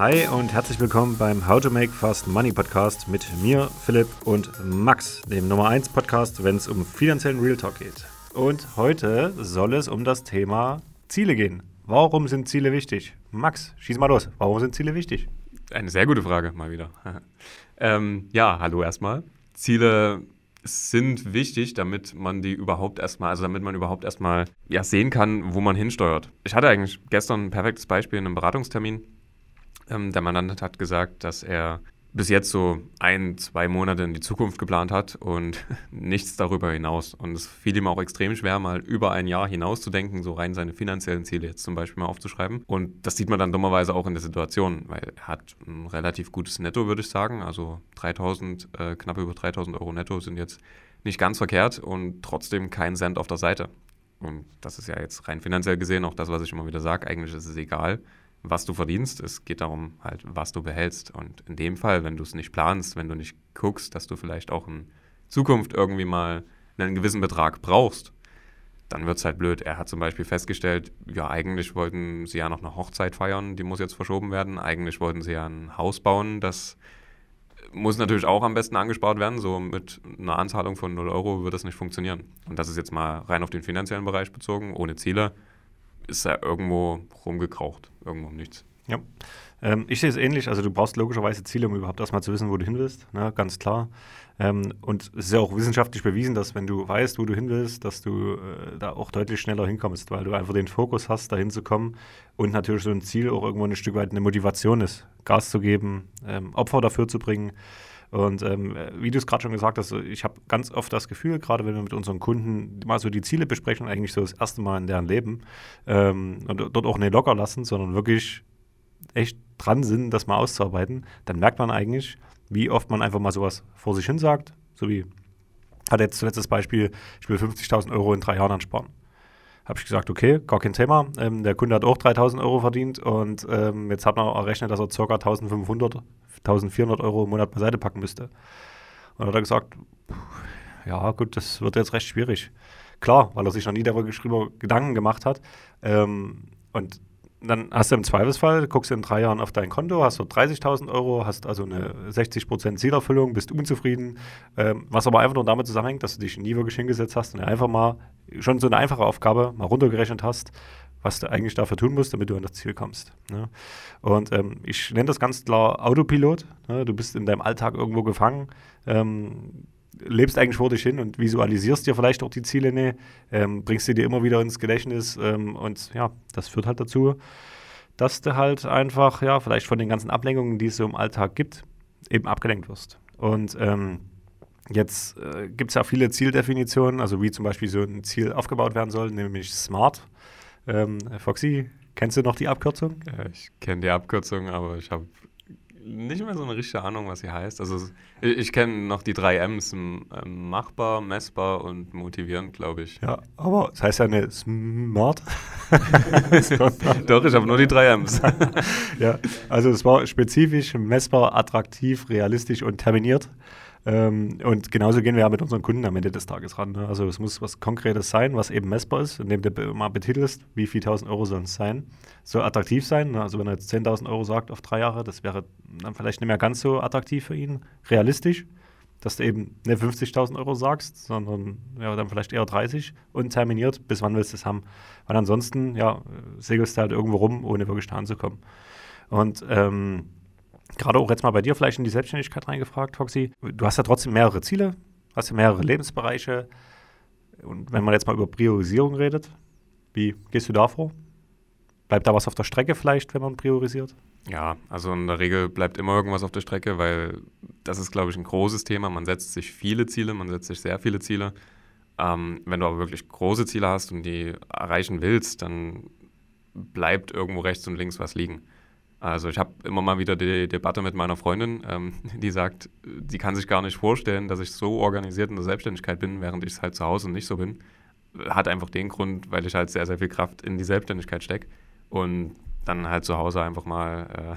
Hi und herzlich willkommen beim How to Make Fast Money Podcast mit mir, Philipp und Max, dem Nummer 1 Podcast, wenn es um finanziellen Real Talk geht. Und heute soll es um das Thema Ziele gehen. Warum sind Ziele wichtig? Max, schieß mal los. Warum sind Ziele wichtig? Eine sehr gute Frage, mal wieder. ähm, ja, hallo erstmal. Ziele sind wichtig, damit man die überhaupt erstmal, also damit man überhaupt erstmal ja, sehen kann, wo man hinsteuert. Ich hatte eigentlich gestern ein perfektes Beispiel in einem Beratungstermin. Ähm, der Mandant hat gesagt, dass er bis jetzt so ein, zwei Monate in die Zukunft geplant hat und nichts darüber hinaus. Und es fiel ihm auch extrem schwer, mal über ein Jahr hinaus zu denken, so rein seine finanziellen Ziele jetzt zum Beispiel mal aufzuschreiben. Und das sieht man dann dummerweise auch in der Situation, weil er hat ein relativ gutes Netto, würde ich sagen. Also 3000, äh, knapp über 3000 Euro Netto sind jetzt nicht ganz verkehrt und trotzdem kein Cent auf der Seite. Und das ist ja jetzt rein finanziell gesehen auch das, was ich immer wieder sage. Eigentlich ist es egal, was du verdienst. Es geht darum, halt, was du behältst. Und in dem Fall, wenn du es nicht planst, wenn du nicht guckst, dass du vielleicht auch in Zukunft irgendwie mal einen gewissen Betrag brauchst, dann wird es halt blöd. Er hat zum Beispiel festgestellt, ja, eigentlich wollten sie ja noch eine Hochzeit feiern, die muss jetzt verschoben werden. Eigentlich wollten sie ja ein Haus bauen, das muss natürlich auch am besten angespart werden. So mit einer Anzahlung von 0 Euro wird das nicht funktionieren. Und das ist jetzt mal rein auf den finanziellen Bereich bezogen, ohne Ziele ist er irgendwo rumgekraucht, irgendwo um nichts. Ja. Ähm, ich sehe es ähnlich. Also du brauchst logischerweise Ziele, um überhaupt erstmal zu wissen, wo du hin willst. Ne? Ganz klar. Ähm, und es ist ja auch wissenschaftlich bewiesen, dass wenn du weißt, wo du hin willst, dass du äh, da auch deutlich schneller hinkommst, weil du einfach den Fokus hast, da hinzukommen und natürlich so ein Ziel auch irgendwo ein Stück weit eine Motivation ist, Gas zu geben, ähm, Opfer dafür zu bringen. Und ähm, wie du es gerade schon gesagt hast, ich habe ganz oft das Gefühl, gerade wenn wir mit unseren Kunden mal so die Ziele besprechen, eigentlich so das erste Mal in deren Leben ähm, und dort auch nicht locker lassen, sondern wirklich echt dran sind, das mal auszuarbeiten, dann merkt man eigentlich, wie oft man einfach mal sowas vor sich hin sagt, so wie hat jetzt zuletzt das Beispiel, ich will 50.000 Euro in drei Jahren ansparen. Habe ich gesagt, okay, gar kein Thema. Ähm, der Kunde hat auch 3.000 Euro verdient und ähm, jetzt hat man errechnet, dass er ca. 1.500 1400 Euro im Monat beiseite packen müsste. Und dann hat er gesagt, ja gut, das wird jetzt recht schwierig. Klar, weil er sich noch nie darüber Gedanken gemacht hat. Ähm, und dann hast du im Zweifelsfall, guckst du in drei Jahren auf dein Konto, hast du 30.000 Euro, hast also eine 60% Zielerfüllung, bist unzufrieden, ähm, was aber einfach nur damit zusammenhängt, dass du dich nie wirklich hingesetzt hast und einfach mal schon so eine einfache Aufgabe mal runtergerechnet hast, was du eigentlich dafür tun musst, damit du an das Ziel kommst. Ne? Und ähm, ich nenne das ganz klar Autopilot. Ne? Du bist in deinem Alltag irgendwo gefangen, ähm, lebst eigentlich vor dich hin und visualisierst dir vielleicht auch die Ziele, ne? ähm, bringst sie dir immer wieder ins Gedächtnis ähm, und ja, das führt halt dazu, dass du halt einfach, ja, vielleicht von den ganzen Ablenkungen, die es so im Alltag gibt, eben abgelenkt wirst. Und ähm, Jetzt äh, gibt es ja viele Zieldefinitionen, also wie zum Beispiel so ein Ziel aufgebaut werden soll, nämlich SMART. Ähm, Foxy, kennst du noch die Abkürzung? Ja, ich kenne die Abkürzung, aber ich habe nicht mehr so eine richtige Ahnung, was sie heißt. Also ich, ich kenne noch die drei M's, machbar, messbar und motivierend, glaube ich. Ja, aber das heißt ja eine Smart. Doch, ich habe nur die drei M's. ja, also es war spezifisch, messbar, attraktiv, realistisch und terminiert. Ähm, und genauso gehen wir ja mit unseren Kunden am Ende des Tages ran. Ne? Also es muss was Konkretes sein, was eben messbar ist, indem du mal betitelst, wie viel 1000 Euro sollen es sein. Soll attraktiv sein. Ne? Also wenn er jetzt 10.000 Euro sagt auf drei Jahre, das wäre dann vielleicht nicht mehr ganz so attraktiv für ihn. Realistisch, dass du eben nicht 50.000 Euro sagst, sondern ja, dann vielleicht eher 30 und terminiert, bis wann willst du es haben. Weil ansonsten, ja, segelst du halt irgendwo rum, ohne wirklich da anzukommen. Und ähm, gerade auch jetzt mal bei dir vielleicht in die Selbstständigkeit reingefragt, Foxy. Du hast ja trotzdem mehrere Ziele, hast ja mehrere Lebensbereiche. Und wenn man jetzt mal über Priorisierung redet, wie gehst du da vor? Bleibt da was auf der Strecke vielleicht, wenn man priorisiert? Ja, also in der Regel bleibt immer irgendwas auf der Strecke, weil das ist, glaube ich, ein großes Thema. Man setzt sich viele Ziele, man setzt sich sehr viele Ziele. Ähm, wenn du aber wirklich große Ziele hast und die erreichen willst, dann bleibt irgendwo rechts und links was liegen. Also ich habe immer mal wieder die Debatte mit meiner Freundin, ähm, die sagt, sie kann sich gar nicht vorstellen, dass ich so organisiert in der Selbstständigkeit bin, während ich es halt zu Hause nicht so bin. Hat einfach den Grund, weil ich halt sehr, sehr viel Kraft in die Selbstständigkeit stecke und dann halt zu Hause einfach mal äh,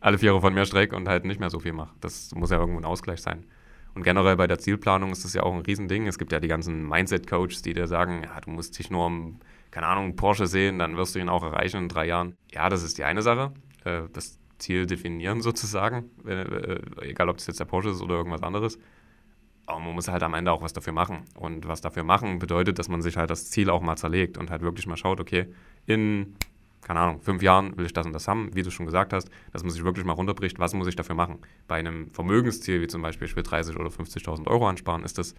alle Viere von mir strecke und halt nicht mehr so viel mache. Das muss ja irgendwo ein Ausgleich sein. Und generell bei der Zielplanung ist das ja auch ein Riesending. Es gibt ja die ganzen Mindset-Coaches, die dir sagen, ja, du musst dich nur um keine Ahnung, Porsche sehen, dann wirst du ihn auch erreichen in drei Jahren. Ja, das ist die eine Sache. Äh, das Ziel definieren sozusagen, wenn, äh, egal ob das jetzt der Porsche ist oder irgendwas anderes. Aber man muss halt am Ende auch was dafür machen. Und was dafür machen bedeutet, dass man sich halt das Ziel auch mal zerlegt und halt wirklich mal schaut, okay, in, keine Ahnung, fünf Jahren will ich das und das haben, wie du schon gesagt hast, dass man sich wirklich mal runterbricht, was muss ich dafür machen. Bei einem Vermögensziel, wie zum Beispiel, ich will 30 oder 50.000 Euro ansparen, ist das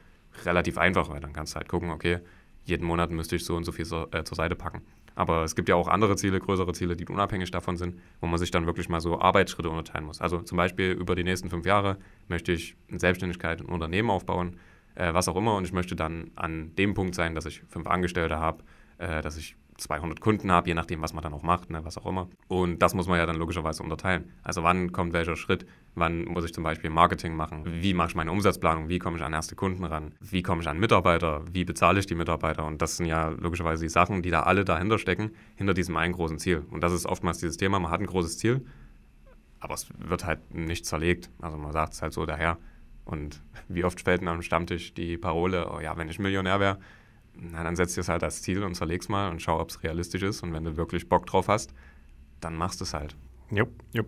relativ einfach, weil dann kannst du halt gucken, okay, jeden Monat müsste ich so und so viel so, äh, zur Seite packen. Aber es gibt ja auch andere Ziele, größere Ziele, die unabhängig davon sind, wo man sich dann wirklich mal so Arbeitsschritte unterteilen muss. Also zum Beispiel über die nächsten fünf Jahre möchte ich in Selbstständigkeit ein Unternehmen aufbauen, äh, was auch immer. Und ich möchte dann an dem Punkt sein, dass ich fünf Angestellte habe, äh, dass ich 200 Kunden habe, je nachdem, was man dann auch macht, ne, was auch immer. Und das muss man ja dann logischerweise unterteilen. Also wann kommt welcher Schritt, wann muss ich zum Beispiel Marketing machen, wie mache ich meine Umsatzplanung, wie komme ich an erste Kunden ran, wie komme ich an Mitarbeiter, wie bezahle ich die Mitarbeiter. Und das sind ja logischerweise die Sachen, die da alle dahinter stecken, hinter diesem einen großen Ziel. Und das ist oftmals dieses Thema, man hat ein großes Ziel, aber es wird halt nicht zerlegt. Also man sagt es halt so daher. Und wie oft fällt am Stammtisch die Parole, oh ja, wenn ich Millionär wäre, na, dann setzt dir es halt als Ziel und zerleg's mal und schau, ob es realistisch ist. Und wenn du wirklich Bock drauf hast, dann machst du es halt. Jupp, jupp.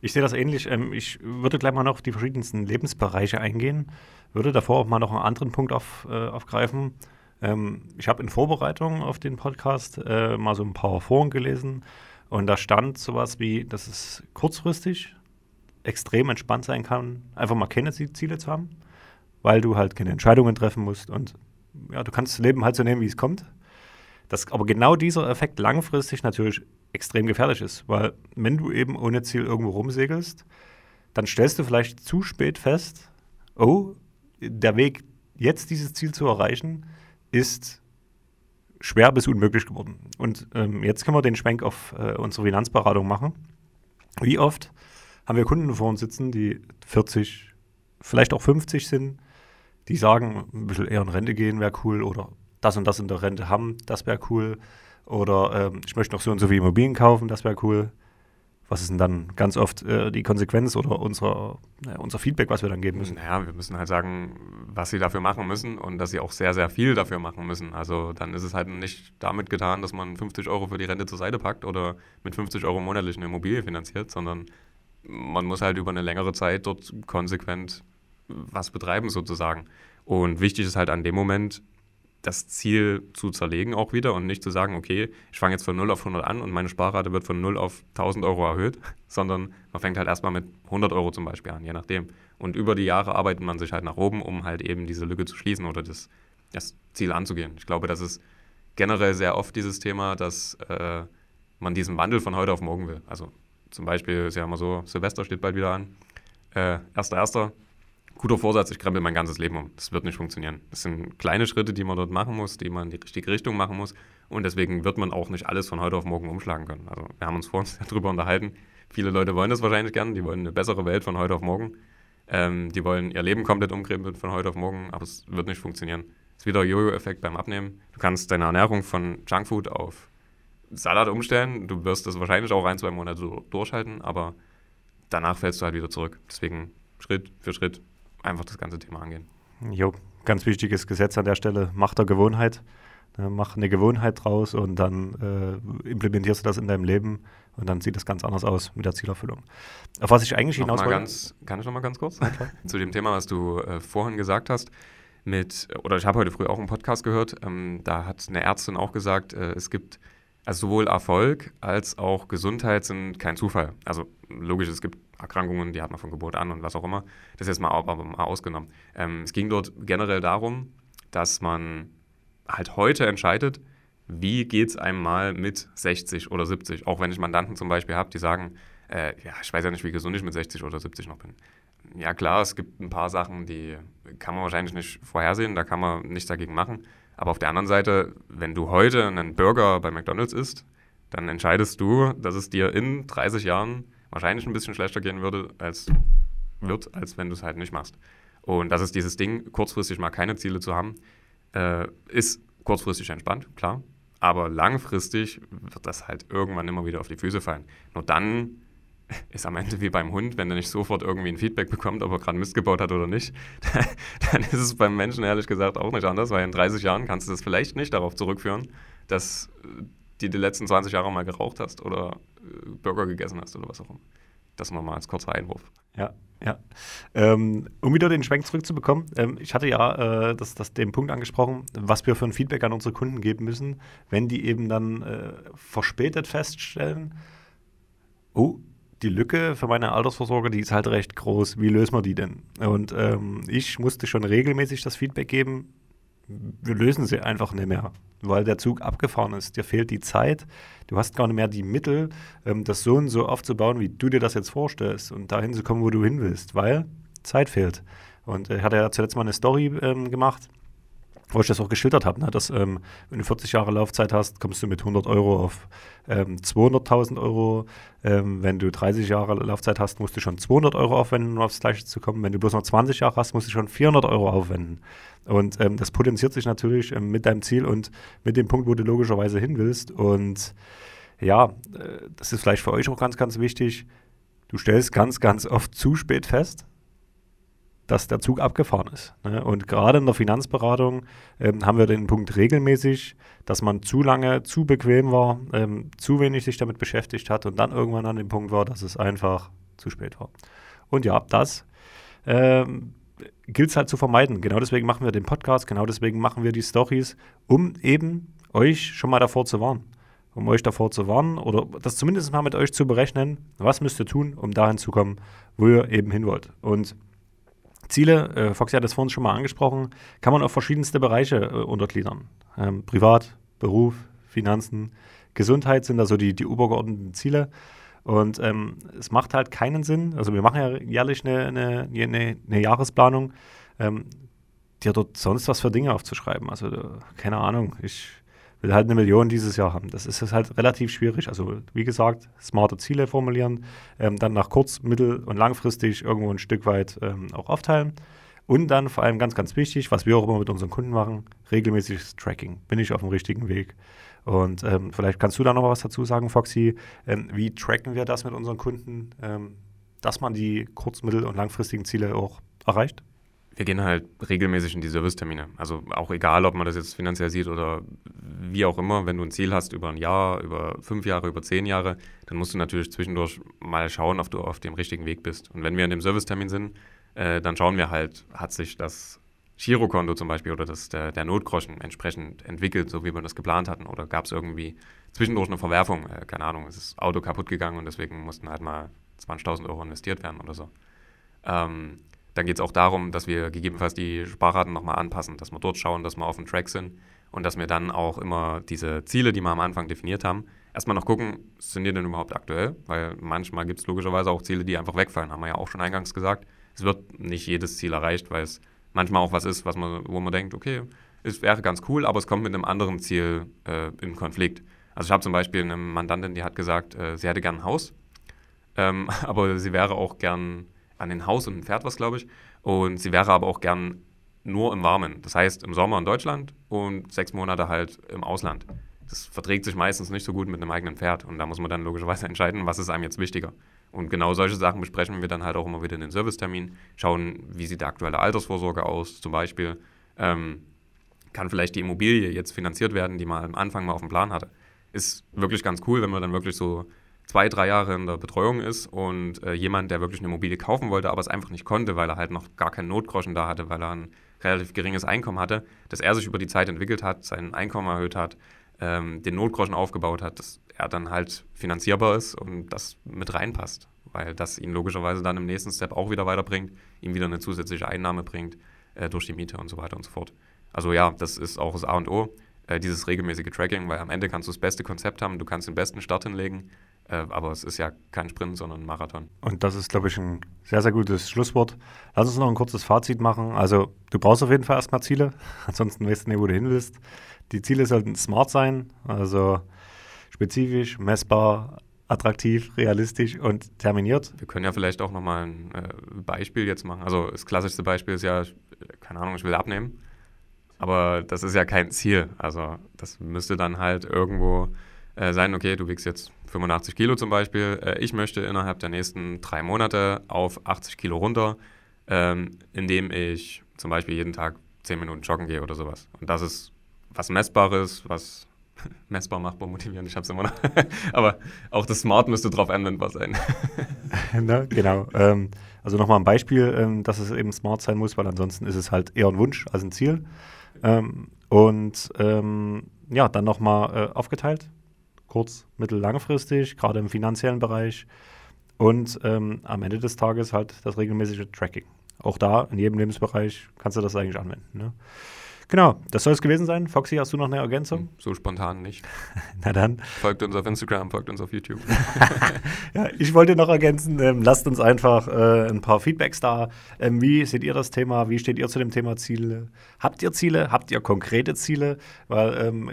Ich sehe das ähnlich. Ähm, ich würde gleich mal noch die verschiedensten Lebensbereiche eingehen, würde davor auch mal noch einen anderen Punkt auf, äh, aufgreifen. Ähm, ich habe in Vorbereitung auf den Podcast äh, mal so ein paar Foren gelesen und da stand sowas wie, dass es kurzfristig extrem entspannt sein kann, einfach mal keine Ziele zu haben, weil du halt keine Entscheidungen treffen musst und ja, du kannst das Leben halt so nehmen, wie es kommt. Dass aber genau dieser Effekt langfristig natürlich extrem gefährlich ist, weil wenn du eben ohne Ziel irgendwo rumsegelst, dann stellst du vielleicht zu spät fest, oh, der Weg, jetzt dieses Ziel zu erreichen, ist schwer bis unmöglich geworden. Und ähm, jetzt können wir den Schwenk auf äh, unsere Finanzberatung machen. Wie oft haben wir Kunden vor uns sitzen, die 40, vielleicht auch 50 sind, die sagen, ein bisschen eher in Rente gehen wäre cool oder das und das in der Rente haben, das wäre cool. Oder ähm, ich möchte noch so und so viele Immobilien kaufen, das wäre cool. Was ist denn dann ganz oft äh, die Konsequenz oder unser, äh, unser Feedback, was wir dann geben müssen? Naja, wir müssen halt sagen, was sie dafür machen müssen und dass sie auch sehr, sehr viel dafür machen müssen. Also dann ist es halt nicht damit getan, dass man 50 Euro für die Rente zur Seite packt oder mit 50 Euro monatlich eine Immobilie finanziert, sondern man muss halt über eine längere Zeit dort konsequent was betreiben sozusagen. Und wichtig ist halt an dem Moment, das Ziel zu zerlegen auch wieder und nicht zu sagen, okay, ich fange jetzt von 0 auf 100 an und meine Sparrate wird von 0 auf 1000 Euro erhöht, sondern man fängt halt erstmal mit 100 Euro zum Beispiel an, je nachdem. Und über die Jahre arbeitet man sich halt nach oben, um halt eben diese Lücke zu schließen oder das, das Ziel anzugehen. Ich glaube, das ist generell sehr oft dieses Thema, dass äh, man diesen Wandel von heute auf morgen will. Also zum Beispiel ist ja immer so, Silvester steht bald wieder an. Äh, 1.1 guter Vorsatz, ich krempel mein ganzes Leben um. Das wird nicht funktionieren. Das sind kleine Schritte, die man dort machen muss, die man in die richtige Richtung machen muss. Und deswegen wird man auch nicht alles von heute auf morgen umschlagen können. Also wir haben uns vor uns darüber unterhalten. Viele Leute wollen das wahrscheinlich gern. Die wollen eine bessere Welt von heute auf morgen. Ähm, die wollen ihr Leben komplett umkrempeln von heute auf morgen, aber es wird nicht funktionieren. Es ist wieder Jojo-Effekt beim Abnehmen. Du kannst deine Ernährung von Junkfood auf Salat umstellen. Du wirst das wahrscheinlich auch ein, zwei Monate durchhalten, aber danach fällst du halt wieder zurück. Deswegen Schritt für Schritt einfach das ganze Thema angehen. Jo, ganz wichtiges Gesetz an der Stelle, Macht der Gewohnheit. Ne, mach eine Gewohnheit draus und dann äh, implementierst du das in deinem Leben und dann sieht das ganz anders aus mit der Zielerfüllung. Auf was ich eigentlich noch hinaus wollte. Kann ich noch mal ganz kurz? Zu dem Thema, was du äh, vorhin gesagt hast. Mit, oder ich habe heute früh auch einen Podcast gehört, ähm, da hat eine Ärztin auch gesagt, äh, es gibt also sowohl Erfolg als auch Gesundheit sind kein Zufall. Also logisch, es gibt Erkrankungen, die hat man von Geburt an und was auch immer. Das ist jetzt mal, aber mal ausgenommen. Ähm, es ging dort generell darum, dass man halt heute entscheidet, wie geht es einem mal mit 60 oder 70. Auch wenn ich Mandanten zum Beispiel habe, die sagen, äh, ja, ich weiß ja nicht, wie gesund ich mit 60 oder 70 noch bin. Ja klar, es gibt ein paar Sachen, die kann man wahrscheinlich nicht vorhersehen, da kann man nichts dagegen machen. Aber auf der anderen Seite, wenn du heute einen Burger bei McDonald's isst, dann entscheidest du, dass es dir in 30 Jahren wahrscheinlich ein bisschen schlechter gehen würde, als wird, als wenn du es halt nicht machst. Und das ist dieses Ding, kurzfristig mal keine Ziele zu haben, äh, ist kurzfristig entspannt, klar. Aber langfristig wird das halt irgendwann immer wieder auf die Füße fallen. Nur dann ist am Ende wie beim Hund, wenn er nicht sofort irgendwie ein Feedback bekommt, ob er gerade Mist gebaut hat oder nicht, dann ist es beim Menschen ehrlich gesagt auch nicht anders, weil in 30 Jahren kannst du das vielleicht nicht darauf zurückführen, dass die die letzten 20 Jahre mal geraucht hast oder Burger gegessen hast oder was auch immer. Das nochmal als kurzer Einwurf. Ja, ja. Ähm, um wieder den Schwenk zurückzubekommen, ähm, ich hatte ja äh, das, das, den Punkt angesprochen, was wir für ein Feedback an unsere Kunden geben müssen, wenn die eben dann äh, verspätet feststellen, oh, die Lücke für meine Altersvorsorge, die ist halt recht groß. Wie lösen wir die denn? Und ähm, ich musste schon regelmäßig das Feedback geben, wir lösen sie einfach nicht mehr, weil der Zug abgefahren ist. Dir fehlt die Zeit, du hast gar nicht mehr die Mittel, ähm, das so und so aufzubauen, wie du dir das jetzt vorstellst und dahin zu kommen, wo du hin willst, weil Zeit fehlt. Und äh, ich hatte ja zuletzt mal eine Story ähm, gemacht wo ich das auch geschildert habe, ne, dass ähm, wenn du 40 Jahre Laufzeit hast, kommst du mit 100 Euro auf ähm, 200.000 Euro. Ähm, wenn du 30 Jahre Laufzeit hast, musst du schon 200 Euro aufwenden, um aufs Gleiche zu kommen. Wenn du bloß noch 20 Jahre hast, musst du schon 400 Euro aufwenden. Und ähm, das potenziert sich natürlich ähm, mit deinem Ziel und mit dem Punkt, wo du logischerweise hin willst. Und ja, äh, das ist vielleicht für euch auch ganz, ganz wichtig. Du stellst ganz, ganz oft zu spät fest, dass der Zug abgefahren ist. Ne? Und gerade in der Finanzberatung ähm, haben wir den Punkt regelmäßig, dass man zu lange, zu bequem war, ähm, zu wenig sich damit beschäftigt hat und dann irgendwann an dem Punkt war, dass es einfach zu spät war. Und ja, das ähm, gilt es halt zu vermeiden. Genau deswegen machen wir den Podcast, genau deswegen machen wir die Stories, um eben euch schon mal davor zu warnen. Um euch davor zu warnen oder das zumindest mal mit euch zu berechnen, was müsst ihr tun, um dahin zu kommen, wo ihr eben hin wollt. Und Ziele, äh, Foxy hat das vorhin schon mal angesprochen, kann man auf verschiedenste Bereiche äh, untergliedern. Ähm, Privat, Beruf, Finanzen, Gesundheit sind da so die, die übergeordneten Ziele. Und ähm, es macht halt keinen Sinn, also wir machen ja jährlich eine, eine, eine, eine Jahresplanung, ähm, dir dort sonst was für Dinge aufzuschreiben. Also äh, keine Ahnung, ich will halt eine Million dieses Jahr haben. Das ist halt relativ schwierig. Also wie gesagt, smarte Ziele formulieren, ähm, dann nach kurz-, mittel- und langfristig irgendwo ein Stück weit ähm, auch aufteilen. Und dann vor allem ganz, ganz wichtig, was wir auch immer mit unseren Kunden machen, regelmäßiges Tracking. Bin ich auf dem richtigen Weg? Und ähm, vielleicht kannst du da noch was dazu sagen, Foxy. Ähm, wie tracken wir das mit unseren Kunden, ähm, dass man die kurz-, mittel- und langfristigen Ziele auch erreicht? Wir gehen halt regelmäßig in die Servicetermine. Also auch egal, ob man das jetzt finanziell sieht oder wie auch immer, wenn du ein Ziel hast über ein Jahr, über fünf Jahre, über zehn Jahre, dann musst du natürlich zwischendurch mal schauen, ob du auf dem richtigen Weg bist. Und wenn wir in dem Servicetermin sind, äh, dann schauen wir halt, hat sich das Girokonto zum Beispiel oder das, der, der Notgroschen entsprechend entwickelt, so wie wir das geplant hatten? Oder gab es irgendwie zwischendurch eine Verwerfung? Äh, keine Ahnung, es ist das Auto kaputt gegangen und deswegen mussten halt mal 20.000 Euro investiert werden oder so. Ähm, dann geht es auch darum, dass wir gegebenenfalls die Sparraten nochmal anpassen, dass wir dort schauen, dass wir auf dem Track sind und dass wir dann auch immer diese Ziele, die wir am Anfang definiert haben, erstmal noch gucken, sind die denn überhaupt aktuell? Weil manchmal gibt es logischerweise auch Ziele, die einfach wegfallen, haben wir ja auch schon eingangs gesagt. Es wird nicht jedes Ziel erreicht, weil es manchmal auch was ist, was man, wo man denkt, okay, es wäre ganz cool, aber es kommt mit einem anderen Ziel äh, in Konflikt. Also ich habe zum Beispiel eine Mandantin, die hat gesagt, äh, sie hätte gern ein Haus, ähm, aber sie wäre auch gern an ein Haus und ein Pferd was, glaube ich. Und sie wäre aber auch gern nur im Warmen. Das heißt im Sommer in Deutschland und sechs Monate halt im Ausland. Das verträgt sich meistens nicht so gut mit einem eigenen Pferd. Und da muss man dann logischerweise entscheiden, was ist einem jetzt wichtiger. Und genau solche Sachen besprechen wir dann halt auch immer wieder in den Servicetermin. Schauen, wie sieht der aktuelle Altersvorsorge aus. Zum Beispiel ähm, kann vielleicht die Immobilie jetzt finanziert werden, die man am Anfang mal auf dem Plan hatte. Ist wirklich ganz cool, wenn man dann wirklich so zwei, drei Jahre in der Betreuung ist und äh, jemand, der wirklich eine Immobilie kaufen wollte, aber es einfach nicht konnte, weil er halt noch gar keinen Notgroschen da hatte, weil er ein relativ geringes Einkommen hatte, dass er sich über die Zeit entwickelt hat, sein Einkommen erhöht hat, ähm, den Notgroschen aufgebaut hat, dass er dann halt finanzierbar ist und das mit reinpasst, weil das ihn logischerweise dann im nächsten Step auch wieder weiterbringt, ihm wieder eine zusätzliche Einnahme bringt äh, durch die Miete und so weiter und so fort. Also ja, das ist auch das A und O, äh, dieses regelmäßige Tracking, weil am Ende kannst du das beste Konzept haben, du kannst den besten Start hinlegen, aber es ist ja kein Sprint, sondern ein Marathon. Und das ist, glaube ich, ein sehr, sehr gutes Schlusswort. Lass uns noch ein kurzes Fazit machen. Also, du brauchst auf jeden Fall erstmal Ziele, ansonsten weißt du nicht, wo du hin willst. Die Ziele sollten smart sein, also spezifisch, messbar, attraktiv, realistisch und terminiert. Wir können ja vielleicht auch nochmal ein äh, Beispiel jetzt machen. Also das klassischste Beispiel ist ja, keine Ahnung, ich will abnehmen. Aber das ist ja kein Ziel. Also das müsste dann halt irgendwo äh, sein, okay, du wiegst jetzt 85 Kilo zum Beispiel. Äh, ich möchte innerhalb der nächsten drei Monate auf 80 Kilo runter, ähm, indem ich zum Beispiel jeden Tag 10 Minuten joggen gehe oder sowas. Und das ist was Messbares, was Messbar, machbar, motivierend, ich habe es immer noch. Aber auch das Smart müsste darauf anwendbar sein. ne? Genau. Ähm, also nochmal ein Beispiel, ähm, dass es eben smart sein muss, weil ansonsten ist es halt eher ein Wunsch als ein Ziel. Ähm, und ähm, ja, dann nochmal äh, aufgeteilt, kurz, mittel, langfristig, gerade im finanziellen Bereich. Und ähm, am Ende des Tages halt das regelmäßige Tracking. Auch da, in jedem Lebensbereich, kannst du das eigentlich anwenden. Ne? Genau, das soll es gewesen sein. Foxy, hast du noch eine Ergänzung? So spontan nicht. Na dann. Folgt uns auf Instagram, folgt uns auf YouTube. ja, ich wollte noch ergänzen, ähm, lasst uns einfach äh, ein paar Feedbacks da. Ähm, wie seht ihr das Thema? Wie steht ihr zu dem Thema Ziele? Habt ihr Ziele? Habt ihr konkrete Ziele? Weil ähm,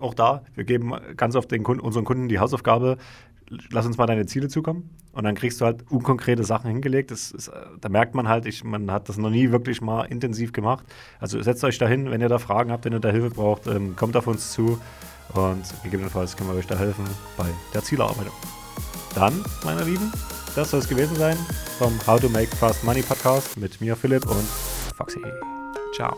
auch da, wir geben ganz oft den Kunden, unseren Kunden die Hausaufgabe, lass uns mal deine Ziele zukommen. Und dann kriegst du halt unkonkrete Sachen hingelegt. Das ist, da merkt man halt, ich, man hat das noch nie wirklich mal intensiv gemacht. Also setzt euch dahin, wenn ihr da Fragen habt, wenn ihr da Hilfe braucht, ähm, kommt auf uns zu. Und gegebenenfalls können wir euch da helfen bei der Zielerarbeitung. Dann, meine Lieben, das soll es gewesen sein vom How to Make Fast Money Podcast mit mir, Philipp und Foxy. Ciao.